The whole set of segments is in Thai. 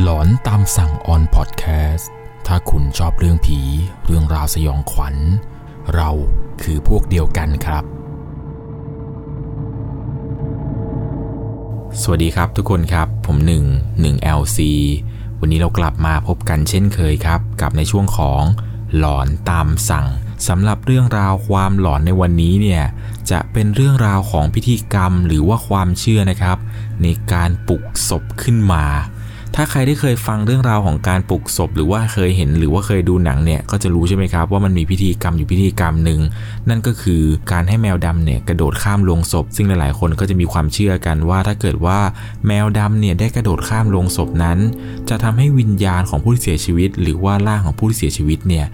หลอนตามสั่งออนพอดแคสต์ ถ้าคุณชอบเรื่องผี เรื่องราวสยองขวัญ เราคือพวกเดียวกันครับ สวัสดีครับทุกคนครับ ผม1 1 LC วันนี้เรากลับมาพบกันเช่นเคยครับ กับในช่วงของหลอนตามสั่งสำหรับเรื่องราวความหลอนในวันนี้เนี่ยจะเป็นเรื่องราวของพิธีกรรมหรือว่าความเชื่อนะครับ ในการปลุกศพขึ้นมา ถ้าใครได้เคยฟังเรื่องราวของการปลุกศพ หรือว่าเคยเห็นหรือว่าเคยดูหนังเนี่ยก็จะรู้ใช่ไหมครับว่ามันมีพิธีกรรมอยู่พิธีกรรมหนึ่งนั่นก็คือการให้แมวดำเนี่ยกระโดดข้ามลงศพ ซึ่งหลายๆ คนก็จะมีความเชื่อกันว่าถ้าเกิดว่าแมวดำเนี่ยได้กระโดดข้ามลงศพนั้น จะทำให้วิญญาณของผู้ที่เสียชีวิต หรือว่าร่างของผู้ที่เสียชีวิตเนี่ย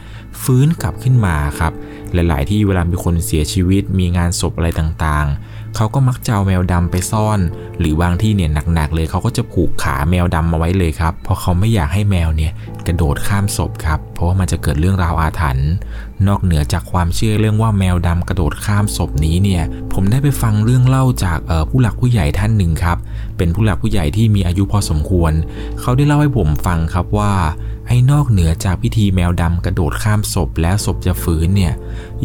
ฟื้นกลับขึ้นมาครับหลาย ๆ ที่เวลามีคนเสียชีวิต มีงานศพอะไรต่างๆ เขาก็มักจะเอาแมวดำไปซ่อน หรือบางที่เนี่ยหนักๆเลยเขาก็จะผูกขาแมวดำมาไว้เลยครับ เพราะเขาไม่อยากให้แมวเนี่ยกระโดดข้ามศพครับ เพราะว่ามันจะเกิดเรื่องราวอาถรรพ์นอกเหนือจากความเชื่อเรื่องว่าแมวดำกระโดดข้ามศพนี้เนี่ย ผมได้ไปฟังเรื่องเล่าจากผู้หลักผู้ใหญ่ท่านหนึ่งครับ เป็นผู้หลักผู้ใหญ่ที่มีอายุพอสมควร เขาได้เล่าให้ผมฟังครับว่า ไอ้นอกเหนือจากพิธีแมวดำกระโดดข้ามศพแล้วศพจะฟื้นเนี่ย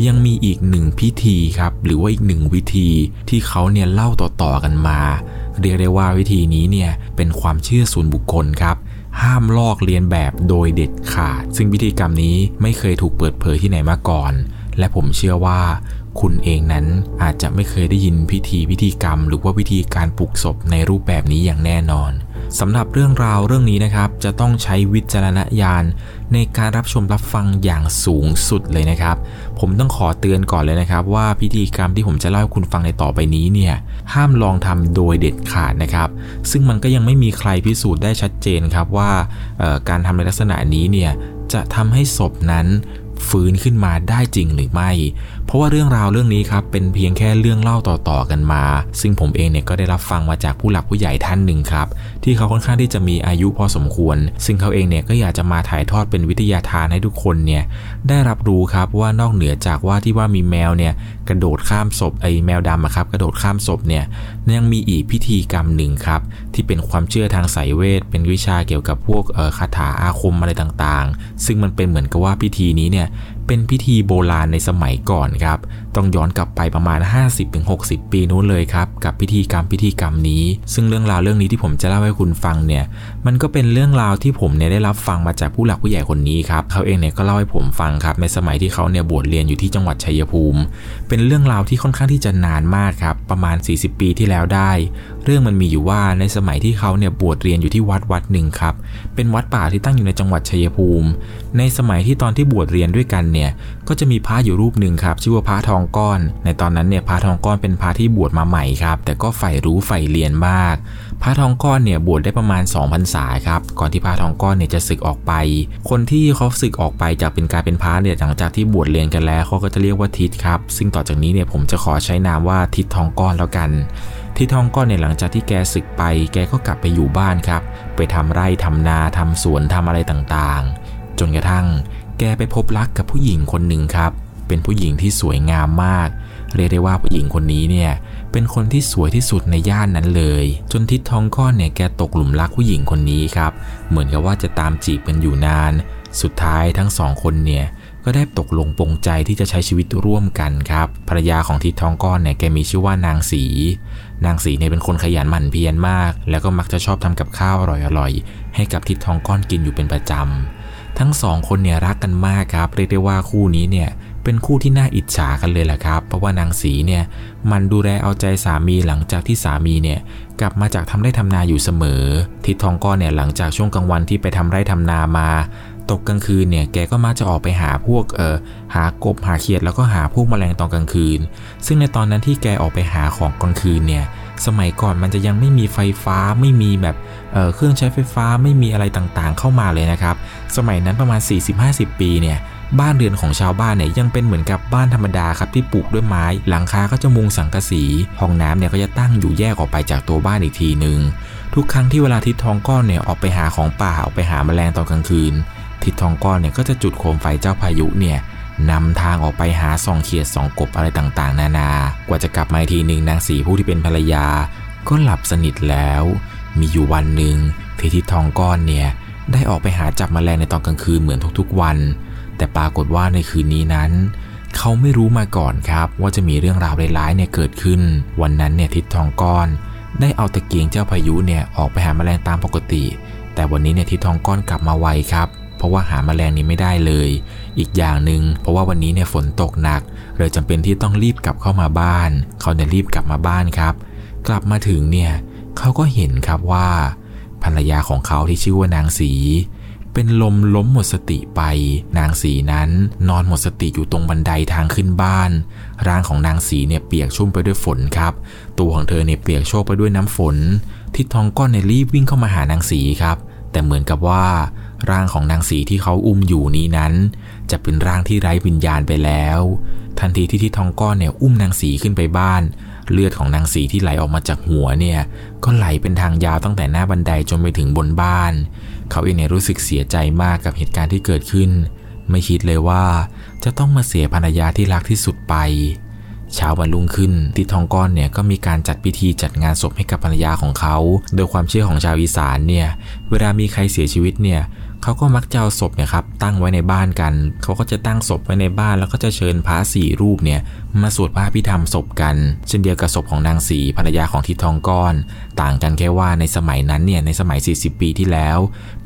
ยังมีอีกหนึ่งพิธีครับ หรือว่าอีกหนึ่งวิธีที่เขาเนี่ยเล่าต่อๆกันมา เรียกได้ว่าวิธีนี้เนี่ยเป็นความเชื่อส่วนบุคคลครับ ห้ามลอกเลียนแบบโดยเด็ดขาด ซึ่งพิธีกรรมนี้ไม่เคยถูกเปิดเผยที่ไหนมาก่อน และผมเชื่อว่าคุณเองนั้นอาจจะไม่เคยได้ยินพิธีพิธีกรรม หรือว่าวิธีการปลุกศพในรูปแบบนี้อย่างแน่นอน สำหรับเรื่องราวเรื่องนี้นะครับ จะต้องใช้วิจารณญาณในการรับชมรับฟังอย่างสูงสุดเลยนะครับ ผมต้องขอเตือนก่อนเลยนะครับ ว่าพิธีกรรมที่ผมจะเล่าให้คุณฟังในต่อไปนี้เนี่ยห้ามลองทำโดยเด็ดขาดนะครับ ซึ่งมันก็ยังไม่มีใครพิสูจน์ได้ชัดเจนครับว่าการทำในลักษณะนี้เนี่ยจะทำให้ศพนั้นฟื้นขึ้นมาได้จริงหรือไม่ ราะว่าเรื่องราวเรื่องนี้ครับเป็นเพียงแค่เรื่องเล่าต่อๆกันมา ซึ่งผมเองเนี่ยก็ได้รับฟังมาจากผู้หลักผู้ใหญ่ท่านหนึ่งครับ ที่เขาค่อนข้างที่จะมีอายุพอสมควร ซึ่งเขาเองเนี่ยก็อยากจะมาถ่ายทอดเป็นวิทยาทานให้ทุกคนเนี่ยได้รับรู้ครับว่านอกเหนือจากว่าที่ว่ามีแมวเนี่ยกระโดดข้ามศพไอ้แมวดำครับกระโดดข้ามศพเนี่ยยังมีอีกพิธีกรรมหนึ่งครับที่เป็นความเชื่อทางสายเวท เป็นวิชาเกี่ยวกับพวกคาถาอาคมอะไรต่างๆ ซึ่งมันเป็นเหมือนกับว่าพิธีนี้เนี่ยเป็นพิธีโบราณในสมัยก่อนครับ ต้องย้อนกลับไปประมาณ 50-60 ปีนู้นเลยครับ กับพิธีกรรมพิธีกรรมนี้ ซึ่งเรื่องราวเรื่องนี้ที่ผมจะเล่าให้คุณฟังเนี่ยมันก็เป็นเรื่องราวที่ผมเนี่ยได้รับฟังมาจากผู้หลักผู้ใหญ่คนนี้ครับเขาเองเนี่ยก็เล่าให้ผมฟังครับในสมัยที่เขาเนี่ยบวชเรียนอยู่ที่จังหวัดชัยภูมิ เป็นเรื่องราวที่ค่อนข้างที่จะนานมากครับประมาณ 40 ปีที่แล้วได้ เรื่องมันมีอยู่ว่าในสมัยที่เขาเนี่ยบวชเรียนอยู่ที่วัดวัดหนึ่งครับเป็นวัดป่าที่ตั้งอยู่ในจังหวัดชัยภูมิ ในสมัยที่ตอนที่บวชเรียนด้วยกันเนี่ยก็จะมีพระอยู่รูปหนึ่งครับชื่อว่าพระทองก้อน ในตอนนั้นเนี่ยพระทองก้อนเป็นพระที่บวชมาใหม่ครับ แต่ก็ใฝ่รู้ใฝ่เรียนมาก พระทองก้อนเนี่ยบวชได้ประมาณ2พรรษาครับ ก่อนที่พระทองก้อนเนี่ยจะศึกออกไป คนที่เขาศึกออกไปจากเป็นการเป็นพระเนี่ยหลังจากที่บวชเรียนกันแล้วเขาก็จะเรียกว่าทิศครับ ซึ่งต่อจากนี้เนี่ยผมจะขอใช้นามว่าทิศทองก้อนแล้วกันทิศทองก้อนเนี่ยหลังจากที่แกศึกไป แกก็กลับไปอยู่บ้านครับ ไปทำไร่ทำนาทำสวนทำอะไรต่างๆ จนกระทั่ง แกไปพบรักกับผู้หญิงคนหนึ่งครับ เป็นผู้หญิงที่สวยงามมาก เรียกได้ว่าผู้หญิงคนนี้เนี่ยเป็นคนที่สวยที่สุดในย่านนั้นเลย จนทิศทองก้อนเนี่ยแกตกหลุมรักผู้หญิงคนนี้ครับ เหมือนกับว่าจะตามจีบกันอยู่นาน สุดท้ายทั้งสองคนเนี่ยก็ได้ตกลงปรงใจที่จะใช้ชีวิตร่วมกันครับ ภรรยาของทิศทองก้อนเนี่ยแกมีชื่อว่านางสี นางสีเนี่ยเป็นคนขยันหมั่นเพียรมาก แล้วก็มักจะชอบทำกับข้าวอร่อยๆ ให้กับทิศทองก้อนกินอยู่เป็นประจำทั้งสองคนเนี่ยรักกันมากครับ เรียกได้ว่าคู่นี้เนี่ย เป็นคู่ที่น่าอิจฉากันเลยแหละครับ เพราะว่านางสีเนี่ยมันดูแลเอาใจสามีหลังจากที่สามีเนี่ยกลับมาจากทำไร่ทำนาอยู่เสมอ ทิศทองก้อนเนี่ยหลังจากช่วงกลางวันที่ไปทำไร่ทำนามา ตกกลางคืนเนี่ยแกก็มักจะออกไปหาพวกเออหากบหาเขียดแล้วก็หาพวกแมลงตอนกลางคืน ซึ่งในตอนนั้นที่แกออกไปหาของกลางคืนเนี่ยสมัยก่อนมันจะยังไม่มีไฟฟ้าไม่มีแบบเเครื่องใช้ไฟฟ้าไม่มีอะไรต่างๆ เข้ามาเลยนะครับ สมัยนั้นประมาณ 40-50 ปีเนี่ย บ้านเรือนของชาวบ้านเนี่ยยังเป็นเหมือนกับบ้านธรรมดาครับที่ปลูกด้วยไม้ หลังคาก็จะมุงสังกะสีห้องน้ำเนี่ยก็จะตั้งอยู่แยกออกไปจากตัวบ้านอีกทีหนึ่งทุกครั้งที่เวลาทิศทองก้อนเนี่ยออกไปหาของป่าออกไปหาแมลงตอนกลางคืน ทิศทองก้อนเนี่ยก็จะจุดโคมไฟเจ้าพายุเนี่ยนำทางออกไปหาสองเขียดสองกบอะไรต่างๆ นานา กว่าจะกลับมาทีหนึ่งนางสีผู้ที่เป็นภรรยา ก็หลับสนิทแล้ว มีอยู่วันหนึ่งที่ทิดทองก้อนเนี่ยได้ออกไปหาจับมแมลงในตอนกลางคืนเหมือนทุกๆวัน แต่ปรากฏว่าในคืนนี้นั้น เขาไม่รู้มาก่อนครับ ว่าจะมีเรื่องราวร้ายๆเนี่ยเกิดขึ้น วันนั้นเนี่ยทิดทองก้อน ได้เอาตะเกียงเจ้าพายุเนี่ยออกไปหาแมลงตามปกติ แต่วันนี้เนี่ยทิดทองก้อนกลับมาไวครับเพราะว่าหาแมลงนี้ไม่ได้เลย อีกอย่างหนึ่งเพราะว่าวันนี้เนี่ยฝนตกหนักเลยจำเป็นที่ต้องรีบกลับเข้ามาบ้าน เขาเนี่ยรีบกลับมาบ้านครับ กลับมาถึงเนี่ยเขาก็เห็นครับว่าภรรยาของเขาที่ชื่อว่านางสี เป็นลมล้มหมดสติไป นางสีนั้นนอนหมดสติอยู่ตรงบันไดทางขึ้นบ้าน ร่างของนางสีเนี่ยเปียกชุ่มไปด้วยฝนครับ ตัวของเธอเนี่ยเปียกโชกไปด้วยน้ำฝน ทิดทองก้อนเนี่ยรีบวิ่งเข้ามาหานางสีครับ แต่เหมือนกับว่าร่างของนางสีที่เขาอุ้มอยู่นี้นั้น จะเป็นร่างที่ไร้วิญญาณไปแล้ว ทันทีที่ทิดทองก้อนเนี่ยอุ้มนางสีขึ้นไปบ้าน เลือดของนางสีที่ไหลออกมาจากหัวเนี่ยก็ไหลเป็นทางยาวตั้งแต่หน้าบันไดจนไปถึงบนบ้าน เขาเองเนี่ยรู้สึกเสียใจมากกับเหตุการณ์ที่เกิดขึ้น ไม่คิดเลยว่าจะต้องมาเสียภรรยาที่รักที่สุดไปเช้าวันรุ่งขึ้นที่ทองก้อนเนี่ยก็มีการจัดพิธีจัดงานศพให้กับภรรยาของเขา โดยความเชื่อของชาวอีสานเนี่ย เวลามีใครเสียชีวิตเนี่ย เขาก็มักจะเอาศพเนี่ยครับตั้งไว้ในบ้านกัน เขาก็จะตั้งศพไว้ในบ้าน แล้วก็จะเชิญพระสี่รูปเนี่ยมาสวดพระพิธรรมศพกัน เช่นเดียวกับศพของนางสีภรรยาของทิดทองก้อน ต่างกันแค่ว่าในสมัยนั้นเนี่ยในสมัย 40 ปีที่แล้ว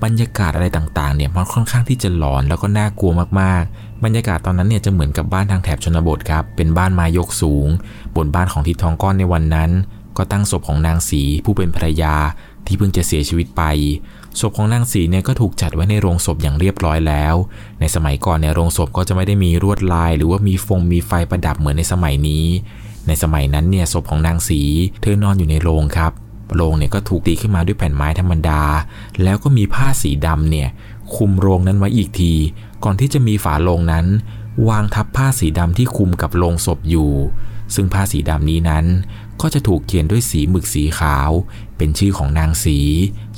บรรยากาศอะไรต่างๆเนี่ยมันค่อนข้างที่จะหลอนแล้วก็น่ากลัวมากๆ บรรยากาศตอนนั้นเนี่ยจะเหมือนกับบ้านทางแถบชนบทครับเป็นบ้านไม้ยกสูง บนบ้านของทิดทองก้อนในวันนั้น ก็ตั้งศพของนางสีผู้เป็นภรรยาที่เพิ่งจะเสียชีวิตไป ศพของนางสีเนี่ยก็ถูกจัดไว้ในโรงศพอย่างเรียบร้อยแล้ว ในสมัยก่อนเนี่ยโรงศพก็จะไม่ได้มีลวดลาย หรือว่ามีฟงมีไฟประดับเหมือนในสมัยนี้ ในสมัยนั้นเนี่ยศพของนางสีเธอนอนอยู่ในโรงครับโรงเนี่ยก็ถูกตีขึ้นมาด้วยแผ่นไม้ธรรมดา แล้วก็มีผ้าสีดำเนี่ยคุมโรงนั้นไว้อีกที ก่อนที่จะมีฝาโรงนั้น วางทับผ้าสีดำที่คุมกับโรงศพอยู่ ซึ่งผ้าสีดำนี้นั้น ก็จะถูกเขียนด้วยสีหมึกสีขาว เป็นชื่อของนางสี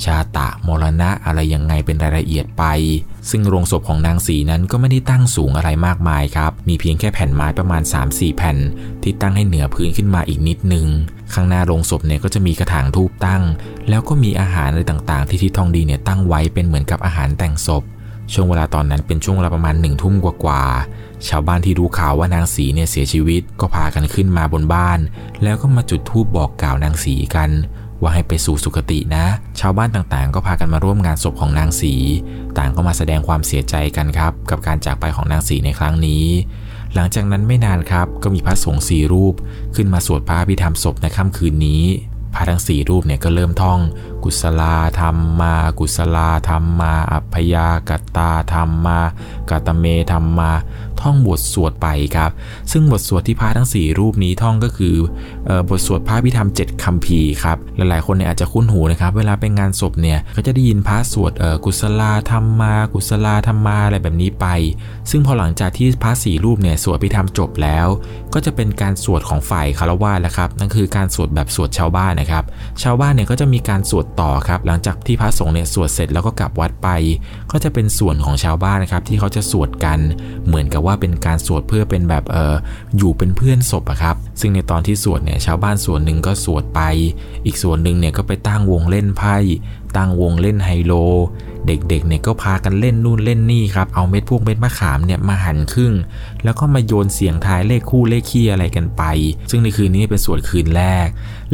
ชาตะมรณะอะไรยังไงเป็นรายละเอียดไป ซึ่งโรงศพของนางสีนั้นก็ไม่ได้ตั้งสูงอะไรมากมายครับ มีเพียงแค่แผ่นไม้ประมาณ 3-4 แผ่น ที่ตั้งให้เหนือพื้นขึ้นมาอีกนิดนึง ข้างหน้าโรงศพเนี่ยก็จะมีกระถางทูบตั้ง แล้วก็มีอาหารอะไรต่างๆ ที่ทิศทองดีเนี่ยตั้งไว้เป็นเหมือนกับอาหารแต่งศพ ช่วงเวลาตอนนั้นเป็นช่วงเวลาประมาณหนึ่งทุ่มกว่าๆ ชาวบ้านที่รู้ข่าวว่านางสีเนี่ยเสียชีวิตก็พากันขึ้นมาบนบ้าน แล้วก็มาจุดธูปบอกกล่าวนางสีกัน ว่าให้ไปสู่สุคตินะ ชาวบ้านต่างๆ ก็พากันมาร่วมงานศพของนางสี ต่างก็มาแสดงความเสียใจกันครับ กับการจากไปของนางสีในครั้งนี้ หลังจากนั้นไม่นานครับ ก็มีพระสงฆ์สี่รูป ขึ้นมาสวดพระพิธรรมศพในค่ำคืนนี้พระทั้งสี่รูปเนี่ยก็เริ่มท่อง กุศลาธรรมมา กุศลาธรรมมา อัพยากตาธรรมมา กาตเมธรรมมา ท่องบทสวดไปครับ ซึ่งบทสวดที่พระทั้ง 4 รูปนี้ท่องก็คืออบทสวดพระพิธรรม7คัมภีร์ครับ หลายๆ คนเนี่ยอาจจะคุ้นหูนะครับ เวลาเป็นงานศพเนี่ยก็จะได้ยินพระสวดกุศลาธรรมมา กุศลาธรรมมาอะไรแบบนี้ไป ซึ่งพอหลังจากที่พระสี่รูปเนี่ยสวดพิธรรมจบแล้ว ก็จะเป็นการสวดของฝ่ายคารวะแล้วครับนั่นคือการสวดแบบสวดชาวบ้านนะครับ ชาวบ้านเนี่ยก็จะมีการสวดต่อครับ หลังจากที่พระสงฆ์เนี่ยสวดเสร็จแล้วก็กลับวัดไป ก็จะเป็นส่วนของชาวบ้านนะครับที่เขาจะสวดกันเหมือนกับว่าว่าเป็นการสวดเพื่อเป็นแบบเอออยู่เป็นเพื่อนศพอะครับ ซึ่งในตอนที่สวดเนี่ยชาวบ้านส่วนหนึ่งก็สวดไป อีกส่วนหนึ่งเนี่ยก็ไปตั้งวงเล่นไพ่ตั้งวงเล่นไฮโลเด็กๆเนี่ยก็พากันเล่นนู่นเล่นนี่ครับ เอาเม็ดพวกเม็ดมะขามเนี่ยมาหั่นครึ่ง แล้วก็มาโยนเสียงทายเลขคู่เลขคี่อะไรกันไป ซึ่งในคืนนี้เป็นสวดคืนแรก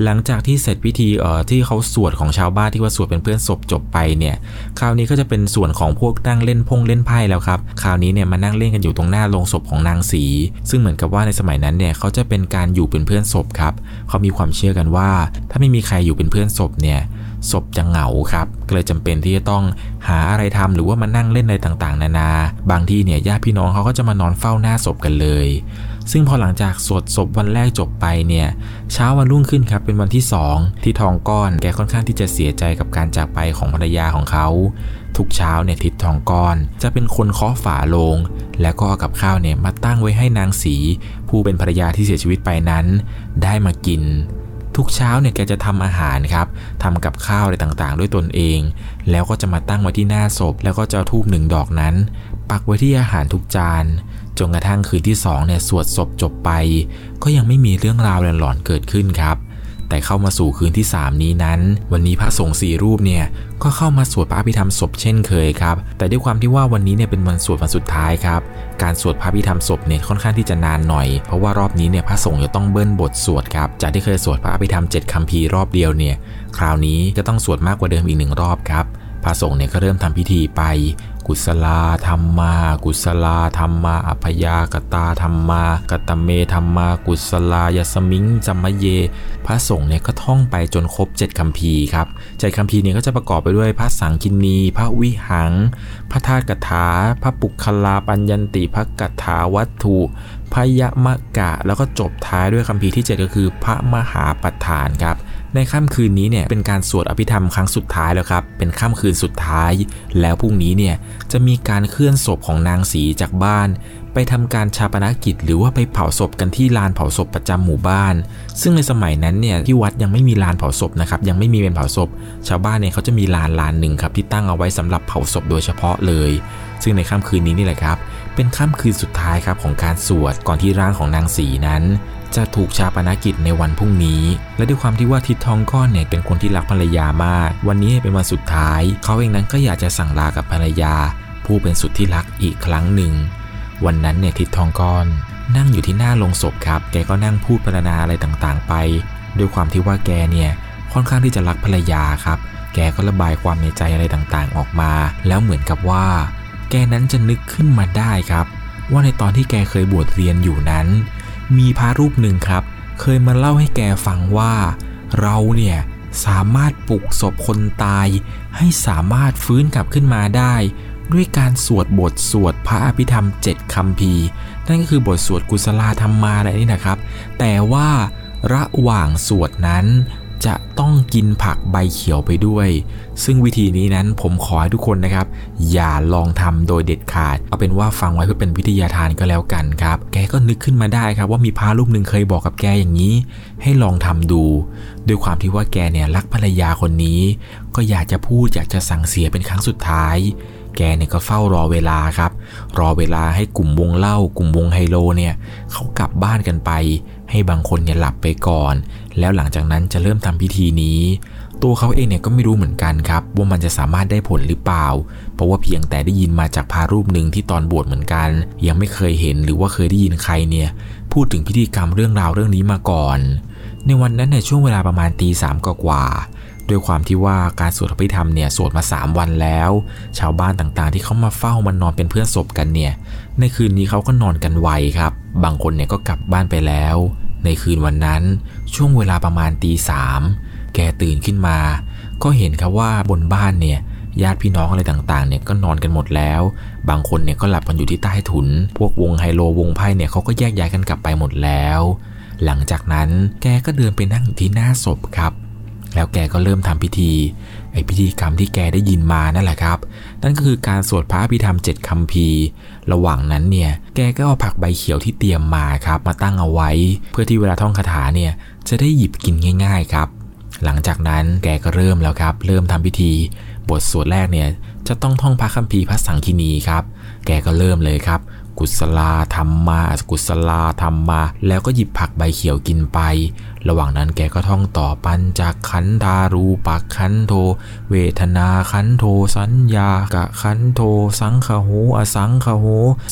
หลังจากที่เสร็จพิธีเอ่อที่เขาสวดของชาวบ้านที่ว่าสวดเป็นเพื่อนศพจบไปเนี่ยคราวนี้ก็จะเป็นส่วนของพวกนั่งเล่นพงเล่นไพ่แล้วครับ คราวนี้เนี่ยมานั่งเล่นกันอยู่ตรงหน้าโรงศพของนางสี ซึ่งเหมือนกับว่าในสมัยนั้นเนี่ยเขาจะเป็นการอยู่เป็นเพื่อนศพครับเขามีความเชื่อกันว่า ถ้าไม่มีใครอยู่เป็นเพื่อนศพเนี่ยศพจะเหงาครับก็เลยจำเป็นที่จะต้องหาอะไรทำหรือว่ามานั่งเล่นอะไรต่างๆ นานา บางที่เนี่ยญาติพี่น้องเขาก็จะมานอนเฝ้าหน้าศพกันเลย ซึ่งพอหลังจากสวดศพวันแรกจบไปเนี่ยเช้าวันรุ่งขึ้นครับเป็นวันที่ 2 ที่ทองก้อนแกค่อนข้างที่จะเสียใจกับการจากไปของภรรยาของเขาทุกเช้าเนี่ยทิศทองก้อน จะเป็นคนเคาะฝาโลง แล้วก็เอากับข้าวเนี่ยมาตั้งไว้ให้นางสี ผู้เป็นภรรยาที่เสียชีวิตไปนั้น ได้มากิน ทุกเช้าเนี่ยแกจะทำอาหารครับทำกับข้าวอะไรต่างๆ ด้วยตนเอง แล้วก็จะมาตั้งไว้ที่หน้าศพ แล้วก็จะทูบหนึ่งดอกนั้น ปักไว้ที่อาหารทุกจานจนกระทั่งคืนที่สองเนี่ยสวดศพจบไป ก็ยังไม่มีเรื่องราวหลอนๆเกิดขึ้นครับ แต่เข้ามาสู่คืนที่ 3 นี้นั้น วันนี้พระสงฆ์สี่รูปเนี่ยก็เข้ามาสวดพระอภิธรรมศพเช่นเคยครับแต่ด้วยความที่ว่าวันนี้เนี่ยเป็นวันสวดวันสุดท้ายครับการสวดพระอภิธรรมศพเนี่ยค่อนข้างที่จะนานหน่อย เพราะว่ารอบนี้เนี่ยพระสงฆ์จะต้องเบิ้ลบทสวดครับจากที่เคยสวดพระอภิธรรม7คัมภีร์รอบเดียวเนี่ยคราวนี้จะต้องสวดมากกว่าเดิมอีกหนึ่งรอบครับพระสงฆ์เนี่ยก็เริ่มทำพิธีไป กุศลาธรรมา กุศลาธรรมาอัพยากตาธรรมากตเมธรรมากุศลายสมิงจัมมะเย พระสงฆ์เนี่ยก็ท่องไปจนครบ7คัมภีร์ครับเจ็ดคัมภีร์เนี่ยก็จะประกอบไปด้วยพระสังคินี พระวิหัง พระธาตุกถา พระปุคลาปัญญติ พระกถาวัตถุพยมกะ แล้วก็จบท้ายด้วยคัมภีร์ที่ 7 ก็คือพระมหาปัฏฐานครับ ในค่ำคืนนี้เนี่ยเป็นการสวดอภิธรรมครั้งสุดท้ายแล้วครับ เป็นค่ำคืนสุดท้าย แล้วพรุ่งนี้เนี่ยจะมีการเคลื่อนศพของนางสีจากบ้าน ไปทำการชาปนกิจ หรือว่าไปเผาศพกันที่ลานเผาศพประจำหมู่บ้าน ซึ่งในสมัยนั้นเนี่ยที่วัดยังไม่มีลานเผาศพนะครับยังไม่มีเป็นเผาศพ ชาวบ้านเนี่ยเขาจะมีลานลานหนึ่งครับที่ตั้งเอาไว้สำหรับเผาศพโดยเฉพาะเลย ซึ่งในค่ำคืนนี้นี่แหละครับเป็นค่ำคืนสุดท้ายครับของการสวดก่อนที่ร่างของนางสีนั้น จะถูกชาปนกิจในวันพรุ่งนี้ และด้วยความที่ว่าทิดทองก้อนเนี่ยเป็นคนที่รักภรรยามาก วันนี้เป็นวันสุดท้าย เขาเองนั้นก็อยากจะสั่งลากับภรรยา ผู้เป็นสุดที่รักอีกครั้งหนึ่ง วันนั้นเนี่ยทิดทองก้อน นั่งอยู่ที่หน้าโลงศพครับ แกก็นั่งพูดพรรณนาอะไรต่างๆ ไป ด้วยความที่ว่าแกเนี่ยค่อนข้างที่จะรักภรรยาครับ แกก็ระบายความในใจอะไรต่างๆ ออกมา แล้วเหมือนกับว่า แกนั้นจะนึกขึ้นมาได้ครับ ว่าในตอนที่แกเคยบวชเรียนอยู่นั้น มีพระรูปหนึ่งครับ เคยมาเล่าให้แกฟังว่า เราเนี่ยสามารถปลุกศพคนตาย ให้สามารถฟื้นกลับขึ้นมาได้ ด้วยการสวดบทสวดพระอภิธรรมเจ็ดคำพีนั่นก็คือบทสวดกุศลาธรรมมาอะไรนี่นะครับ แต่ว่าระหว่างสวดนั้น จะต้องกินผักใบเขียวไปด้วย ซึ่งวิธีนี้นั้นผมขอให้ทุกคนนะครับ อย่าลองทำโดยเด็ดขาด เอาเป็นว่าฟังไว้เพื่อเป็นวิทยาทานก็แล้วกันครับ แกก็นึกขึ้นมาได้ครับว่ามีพระรูปหนึ่งเคยบอกกับแกอย่างนี้ ให้ลองทำดู ด้วยความที่ว่าแกเนี่ยรักภรรยาคนนี้ ก็อยากจะพูดอยากจะสั่งเสียเป็นครั้งสุดท้ายแกเนี่ยก็เฝ้ารอเวลาครับ รอเวลาให้กลุ่มวงเล่ากลุ่มวงไฮโลเนี่ยเขากลับบ้านกันไป ให้บางคนเนี่ยหลับไปก่อน แล้วหลังจากนั้นจะเริ่มทำพิธีนี้ ตัวเขาเองเนี่ยก็ไม่รู้เหมือนกันครับ ว่ามันจะสามารถได้ผลหรือเปล่า เพราะว่าเพียงแต่ได้ยินมาจากพารูปหนึ่งที่ตอนบวชเหมือนกัน ยังไม่เคยเห็นหรือว่าเคยได้ยินใครเนี่ยพูดถึงพิธีกรรมเรื่องราวเรื่องนี้มาก่อน ในวันนั้นในช่วงเวลาประมาณตีสามกว่าด้วยความที่ว่าการสวดอภิธรรมเนี่ยสวดมา 3 วันแล้ว ชาวบ้านต่างๆ ที่เขามาเฝ้ามานอนเป็นเพื่อนศพกันเนี่ย ในคืนนี้เขาก็นอนกันไวครับ บางคนเนี่ยก็กลับบ้านไปแล้ว ในคืนวันนั้นช่วงเวลาประมาณตีสามแกตื่นขึ้นมา ก็เห็นครับว่าบนบ้านเนี่ยญาติพี่น้องอะไรต่างๆเนี่ยก็นอนกันหมดแล้ว บางคนเนี่ยก็หลับกันอยู่ที่ใต้ถุน พวกวงไฮโลวงไพ่เนี่ยเขาก็แยกย้ายกันกลับไปหมดแล้ว หลังจากนั้นแกก็เดินไปนั่งที่หน้าศพครับ แล้วแกก็เริ่มทำพิธี ไอพิธีกรรมที่แกได้ยินมานั่นแหละครับ นั่นก็คือการสวดพระอภิธรรมเจ็ดคำพีระหว่างนั้นเนี่ย แกก็เอาผักใบเขียวที่เตรียมมาครับ มาตั้งเอาไว้ เพื่อที่เวลาท่องคาถาเนี่ยจะได้หยิบกินง่าย ๆครับ หลังจากนั้นแกก็เริ่มแล้วครับ เริ่มทำพิธี บทสวดแรกเนี่ยจะต้องท่องพระคัมภีร์พระสังคีนีครับ แกก็เริ่มเลยครับ กุศลาธรรมมากุศลาธรรมมา แล้วก็หยิบผักใบเขียวกินไป ระหว่างนั้นแกก็ท่องต่อปัญจากขันธารูปักขันโท เวทนาขันโทสัญญากะขันโท สังขโหอสังขโห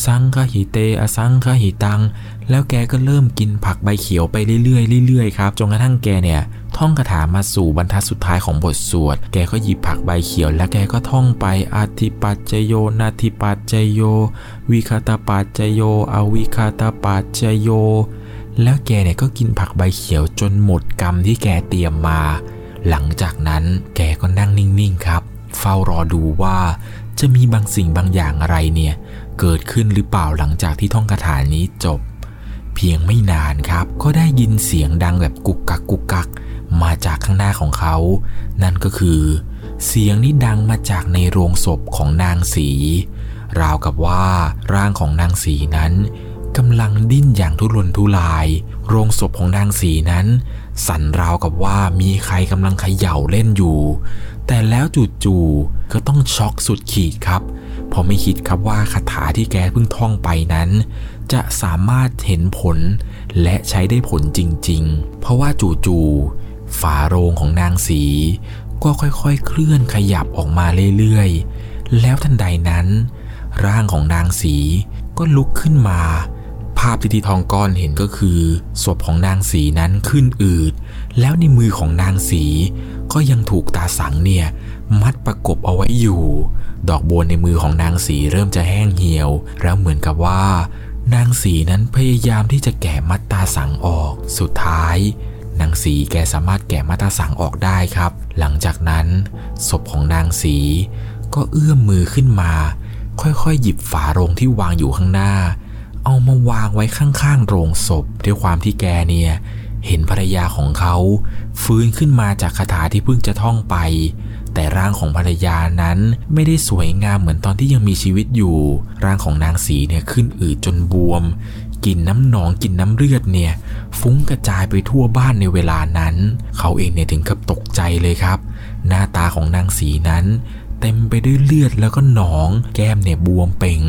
สังขหิเตอสังขหิตัง แล้วแกก็เริ่มกินผักใบเขียวไปเรื่อยๆเรื่อยๆครับจนกระทั่งแกเนี่ย ท่องคาถามาสู่บรรทัดสุดท้ายของบทสวด แกก็หยิบผักใบเขียว แล้วแกก็ท่องไปอธิปัจจโยนาทิปัจจโย วิคาตาปัจจโย อวิคาตาปัจจโย แล้วแกเนี่ยก็กินผักใบเขียวจนหมดกรรมที่แกเตรียมมา หลังจากนั้นแกก็นั่งนิ่งๆครับ เฝ้ารอดูว่าจะมีบางสิ่งบางอย่างอะไรเนี่ย เกิดขึ้นหรือเปล่าหลังจากที่ท่องคาถานี้จบ เพียงไม่นานครับ ก็ได้ยินเสียงดังแบบกุกกักกุกกัก มาจากข้างหน้าของเขา นั่นก็คือ เสียงนี้ดังมาจากในโรงศพของนางสี ราวกับว่าร่างของนางสีนั้นกำลังดิ้นอย่างทุรนทุราย โรงศพของนางสีนั้น สั่นราวกับว่ามีใครกำลังเขย่าเล่นอยู่ แต่แล้วจู่ๆก็ต้องช็อกสุดขีดครับเพราะไม่คิดครับว่าคาถาที่แกเพิ่งท่องไปนั้น จะสามารถเห็นผลและใช้ได้ผลจริง ๆ เพราะว่าจู่ๆ ฝาโรงของนางสี ก็ค่อยๆ เคลื่อนขยับออกมาเรื่อยๆ แล้วทันใดนั้น ร่างของนางสีก็ลุกขึ้นมา ภาพที่ทีทองก้อนเห็นก็คือ ศพของนางสีนั้นขึ้นอืด แล้วในมือของนางสีก็ยังถูกตาสังเนี่ยมัดประกบเอาไว้อยู่ ดอกบัวในมือของนางสีเริ่มจะแห้งเหี่ยว แล้วเหมือนกับว่า นางสีนั้นพยายามที่จะแกะมัดตาสังออก สุดท้าย นางสีแกสามารถแกะมัดตาสังออกได้ครับ หลังจากนั้น ศพของนางสีก็เอื้อมมือขึ้นมา ค่อยๆ หยิบฝาโรงที่วางอยู่ข้างหน้า เอามาวางไว้ข้างๆ โรงศพ ด้วยความที่แกเนี่ย เห็นภรรยาของเขา ฟื้นขึ้นมาจากคาถาที่เพิ่งจะท่องไป แต่ร่างของภรรยานั้นไม่ได้สวยงามเหมือนตอนที่ยังมีชีวิตอยู่ ร่างของนางสีเนี่ยขึ้นอืดจนบวม กลิ่นน้ำหนองกลิ่นน้ำเลือดเนี่ย ฟุ้งกระจายไปทั่วบ้านในเวลานั้น เขาเองเนี่ยถึงกับตกใจเลยครับ หน้าตาของนางสีนั้น เต็มไปด้วยเลือดแล้วก็หนอง แก้มเนี่ยบวมเป่ง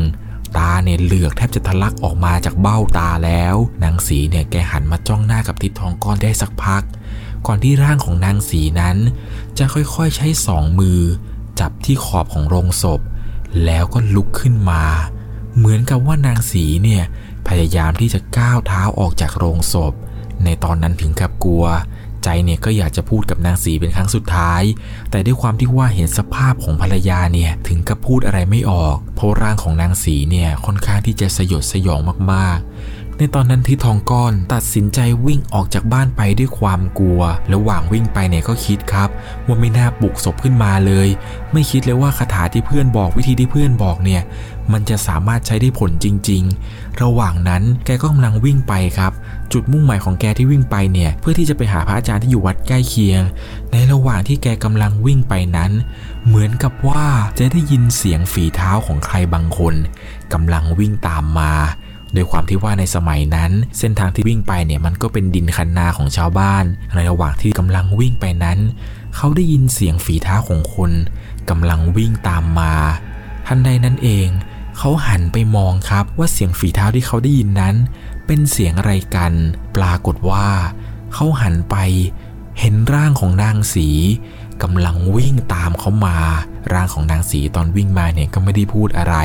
ตาเนี่ยเหลือกแทบจะทะลักออกมาจากเบ้าตาแล้วนางสีเนี่ยแกหันมาจ้องหน้ากับทิศทองก้อนได้สักพัก ก่อนที่ร่างของนางสีนั้น จะค่อยๆใช้สองมือ จับที่ขอบของโรงศพ แล้วก็ลุกขึ้นมา เหมือนกับว่านางสีเนี่ย พยายามที่จะก้าวเท้าออกจากโรงศพ ในตอนนั้นถึงกับกลัว ใจเนี่ยก็อยากจะพูดกับนางสีเป็นครั้งสุดท้าย แต่ด้วยความที่ว่าเห็นสภาพของภรรยาเนี่ยถึงกับพูดอะไรไม่ออก เพราะร่างของนางสีเนี่ยค่อนข้างที่จะสยดสยองมากๆ ในตอนนั้นที่ทองก้อนตัดสินใจวิ่งออกจากบ้านไปด้วยความกลัว ระหว่างวิ่งไปเนี่ยก็คิดครับ ว่าไม่น่าปลุกศพขึ้นมาเลย ไม่คิดเลยว่าคาถาที่เพื่อนบอกวิธีที่เพื่อนบอกเนี่ย มันจะสามารถใช้ได้ผลจริง ๆ ระหว่างนั้นแกก็กำลังวิ่งไปครับ จุดมุ่งหมายของแกที่วิ่งไปเนี่ย เพื่อที่จะไปหาพระอาจารย์ที่อยู่วัดใกล้เคียง ในระหว่างที่แกกำลังวิ่งไปนั้น เหมือนกับว่าจะได้ยินเสียงฝีเท้าของใครบางคนกำลังวิ่งตามมา โดยความที่ว่าในสมัยนั้น เส้นทางที่วิ่งไปเนี่ยมันก็เป็นดินคันนาของชาวบ้าน ในระหว่างที่กำลังวิ่งไปนั้น เขาได้ยินเสียงฝีเท้าของคนกำลังวิ่งตามมา ทันใดนั้นเอง เขาหันไปมองครับว่าเสียงฝีเท้าที่เขาได้ยินนั้น เป็นเสียงอะไรกัน ปรากฏว่า เขาหันไป เห็นร่างของนางสี กำลังวิ่งตามเขามา ร่างของนางสีตอนวิ่งมาเนี่ยก็ไม่ได้พูดอะไร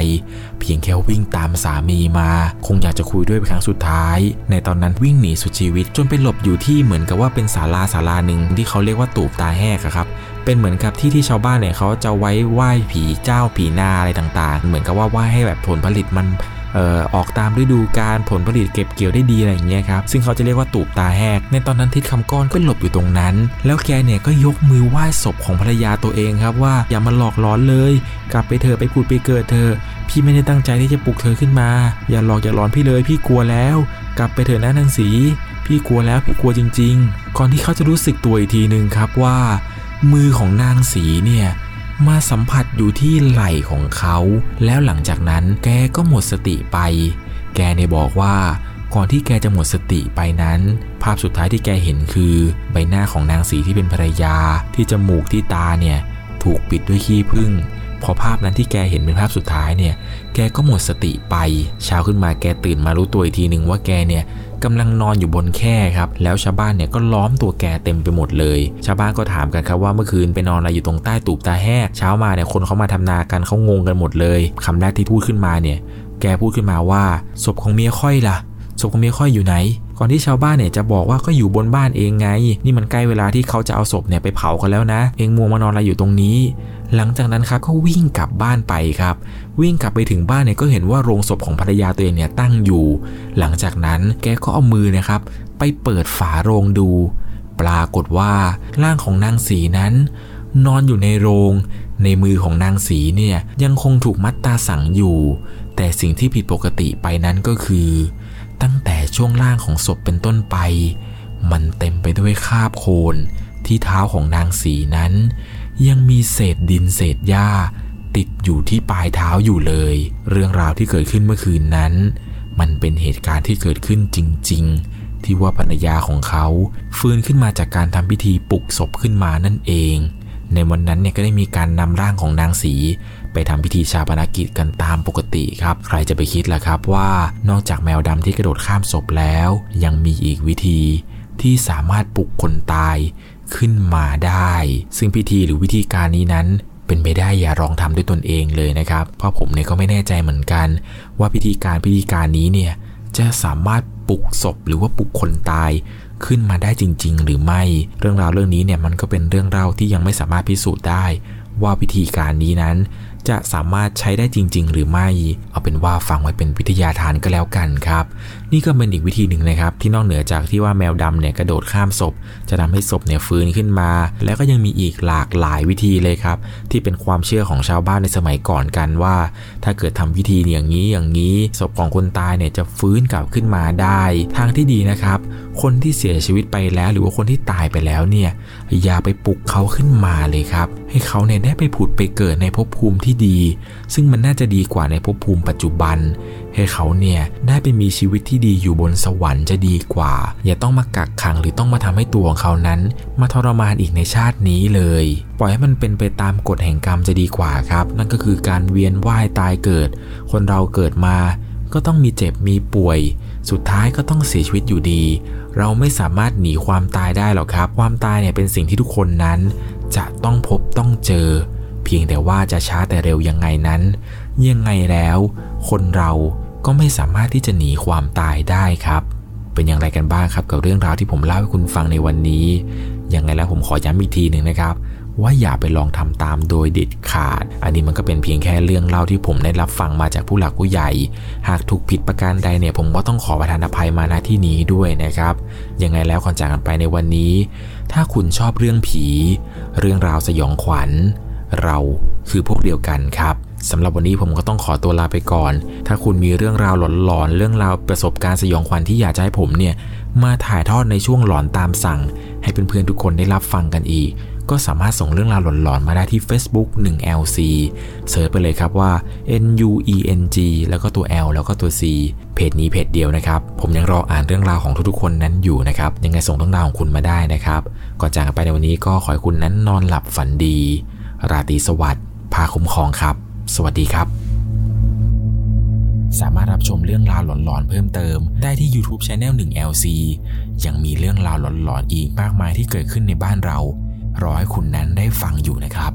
เพียงแค่วิ่งตามสามีมา คงอยากจะคุยด้วยเป็นครั้งสุดท้าย ในตอนนั้นวิ่งหนีสุดชีวิต จนไปหลบอยู่ที่เหมือนกับว่าเป็นศาลาศาลาหนึ่งที่เขาเรียกว่าตูบตาแหกครับเป็นเหมือนกับที่ที่ชาวบ้านเนี่ยเขาจะไว้ไหว้ผีเจ้าผีนาอะไรต่างๆ เหมือนกับว่าไหว้ให้แบบผลผลิตมัน ออกตามฤดูกาลผลผลิตเก็บเกี่ยวได้ดีอะไรอย่างเงี้ยครับซึ่งเขาจะเรียกว่าตูบตาแหกในตอนนั้นทิศคำก้อนก็หลบอยู่ตรงนั้น แล้วแกเนี่ยก็ยกมือไหว้ศพของภรรยาตัวเองครับว่าอย่ามาหลอกล้อนเลย กลับไปเถอไปพูดไปเกิดเธอ พี่ไม่ได้ตั้งใจที่จะปลุกเธอขึ้นมา อย่าหลอกอย่าหลอนพี่เลยพี่กลัวแล้ว กลับไปเถอะนะนางสีพี่กลัวแล้วพี่กลัวจริง ๆ ก่อนที่เขาจะรู้สึกตัวอีกทีหนึ่งครับว่า มือของนางสีเนี่ย มาสัมผัสอยู่ที่ไหล่ของเขา แล้วหลังจากนั้นแกก็หมดสติไป แกเนี่ยบอกว่าก่อนที่แกจะหมดสติไปนั้น ภาพสุดท้ายที่แกเห็นคือ ใบหน้าของนางสีที่เป็นภรรยา ที่จมูกที่ตาเนี่ยถูกปิดด้วยขี้ผึ้งพอภาพนั้นที่แกเห็นเป็นภาพสุดท้ายเนี่ย แกก็หมดสติไป เช้าขึ้นมาแกตื่นมารู้ตัวอีกทีหนึ่งว่าแกเนี่ย กำลังนอนอยู่บนแคร่ครับแล้วชาวบ้านเนี่ยก็ล้อมตัวแกเต็มไปหมดเลย ชาวบ้านก็ถามกันครับว่าเมื่อคืนไปนอนอะไรอยู่ตรงใต้ตูบตาแห้เช้ามาเนี่ยคนเขามาทำนากันเขางงกันหมดเลยคำแรกที่พูดขึ้นมาเนี่ย แกพูดขึ้นมาว่าศพของเมียค่อยล่ะศพของเมียค่อยอยู่ไหน ก่อนที่ชาวบ้านเนี่ยจะบอกว่าก็อยู่บนบ้านเองไง นี่มันใกล้เวลาที่เขาจะเอาศพเนี่ยไปเผากันแล้วนะ เองมัวมานอนอะไรอยู่ตรงนี้ หลังจากนั้นครับก็วิ่งกลับบ้านไปครับ วิ่งกลับไปถึงบ้านเนี่ยก็เห็นว่าโรงศพของภรรยาตัวเองเนี่ยตั้งอยู่ หลังจากนั้นแกก็เอามือนะครับไปเปิดฝาโรงดู ปรากฏว่าร่างของนางสีนั้น นอนอยู่ในโรง ในมือของนางสีเนี่ยยังคงถูกมัดตาสังอยู่ แต่สิ่งที่ผิดปกติไปนั้นก็คือ ตั้งแต่ช่วงล่างของศพเป็นต้นไป มันเต็มไปด้วยคราบโคลนที่เท้าของนางสีนั้น ยังมีเศษดินเศษหญ้า ติดอยู่ที่ปลายเท้าอยู่เลย เรื่องราวที่เกิดขึ้นเมื่อคืนนั้น มันเป็นเหตุการณ์ที่เกิดขึ้นจริง ๆ ที่ว่าภรรยาของเขา ฟื้นขึ้นมาจากการทำพิธีปลุกศพขึ้นมานั่นเอง ในวันนั้นเนี่ยก็ได้มีการนำร่างของนางสีไปทำพิธีชาปนกิจกันตามปกติครับ ใครจะไปคิดล่ะครับว่านอกจากแมวดำที่กระโดดข้ามศพแล้ว ยังมีอีกวิธีที่สามารถปลุกคนตายขึ้นมาได้ ซึ่งพิธีหรือวิธีการนี้นั้นเป็นไปได้อย่าลองทำด้วยตนเองเลยนะครับ เพราะผมเนี่ยก็ไม่แน่ใจเหมือนกัน ว่าพิธีการพิธีการนี้เนี่ยจะสามารถปลุกศพหรือว่าปลุกคนตาย ขึ้นมาได้จริง ๆ หรือไม่ เรื่องราวเรื่องนี้เนี่ยมันก็เป็นเรื่องเล่าที่ยังไม่สามารถพิสูจน์ได้ ว่าวิธีการนี้นั้น จะสามารถใช้ได้จริง ๆ หรือไม่ เอาเป็นว่าฟังไว้เป็นวิทยาทานก็แล้วกันครับ นี่ก็เป็นอีกวิธีหนึ่งนะครับที่นอกเหนือจากที่ว่าแมวดำเนี่ยกระโดดข้ามศพ จะทำให้ศพเนี่ยฟื้นขึ้นมา แล้วก็ยังมีอีกหลากหลายวิธีเลยครับ ที่เป็นความเชื่อของชาวบ้านในสมัยก่อนกันว่า ถ้าเกิดทำพิธีอย่างนี้อย่างนี้ ศพของคนตายเนี่ยจะฟื้นกลับขึ้นมาได้ ทางที่ดีนะครับ คนที่เสียชีวิตไปแล้ว หรือว่าคนที่ตายไปแล้วเนี่ยอย่าไปปลุกเขาขึ้นมาเลยครับ ให้เขาเนี่ยได้ไปผุดไปเกิดในภพภูมิที่ดี ซึ่งมันน่าจะดีกว่าในภพภูมิปัจจุบันให้เขาเนี่ยได้ไปมีชีวิตที่ดีอยู่บนสวรรค์จะดีกว่า อย่าต้องมากักขังหรือต้องมาทำให้ตัวของเขานั้น มาทรมานอีกในชาตินี้เลย ปล่อยให้มันเป็นไปตามกฎแห่งกรรมจะดีกว่าครับ นั่นก็คือการเวียนว่ายตายเกิด คนเราเกิดมาก็ต้องมีเจ็บมีป่วย สุดท้ายก็ต้องเสียชีวิตอยู่ดี เราไม่สามารถหนีความตายได้หรอกครับ ความตายเนี่ยเป็นสิ่งที่ทุกคนนั้น จะต้องพบต้องเจอ เพียงแต่ว่าจะช้าแต่เร็วยังไงนั้น ยังไงแล้ว คนเราก็ไม่สามารถที่จะหนีความตายได้ครับ เป็นอย่างไรกันบ้างครับกับเรื่องราวที่ผมเล่าให้คุณฟังในวันนี้ ยังไงแล้วผมขอย้ำอีกทีหนึ่งนะครับ ว่าอย่าไปลองทำตามโดยเด็ดขาด อันนี้มันก็เป็นเพียงแค่เรื่องเล่าที่ผมได้รับฟังมาจากผู้หลักผู้ใหญ่ หากถูกผิดประการใดเนี่ย ผมก็ต้องขอประทานอภัยมาณที่นี้ด้วยนะครับ ยังไงแล้วก่อนจากกันไปในวันนี้ ถ้าคุณชอบเรื่องผี เรื่องราวสยองขวัญ เราคือพวกเดียวกันครับ สำหรับวันนี้ผมก็ต้องขอตัวลาไปก่อน ถ้าคุณมีเรื่องราวหลอนๆ เรื่องราวประสบการณ์สยองขวัญที่อยากจะให้ผมเนี่ย มาถ่ายทอดในช่วงหลอนตามสั่ง ให้เพื่อนๆทุกคนได้รับฟังกันอีก ก็สามารถส่งเรื่องราวหลอนๆ มาได้ที่ Facebook 1LC เสิร์ชไปเลยครับว่า NUENG แล้วก็ตัว L แล้วก็ตัว C เพจนี้เพจเดียวนะครับ ผมยังรออ่านเรื่องราวของทุกๆคนนั้นอยู่นะครับ ยังไงส่งเรื่องราวของคุณมาได้นะครับ ก่อนจากไปในวันนี้ก็ขอให้คุณนั้นนอนหลับฝันดี ราตรีสวัสดิ์พาคุ้มครองครับ สวัสดีครับ สามารถรับชมเรื่องราวหลอนๆเพิ่มเติม ได้ที่ YouTube Channel 1LC ยังมีเรื่องราวหลอนๆอีกมากมายที่เกิดขึ้นในบ้านเรา รอให้คุณนั้นได้ฟังอยู่นะครับ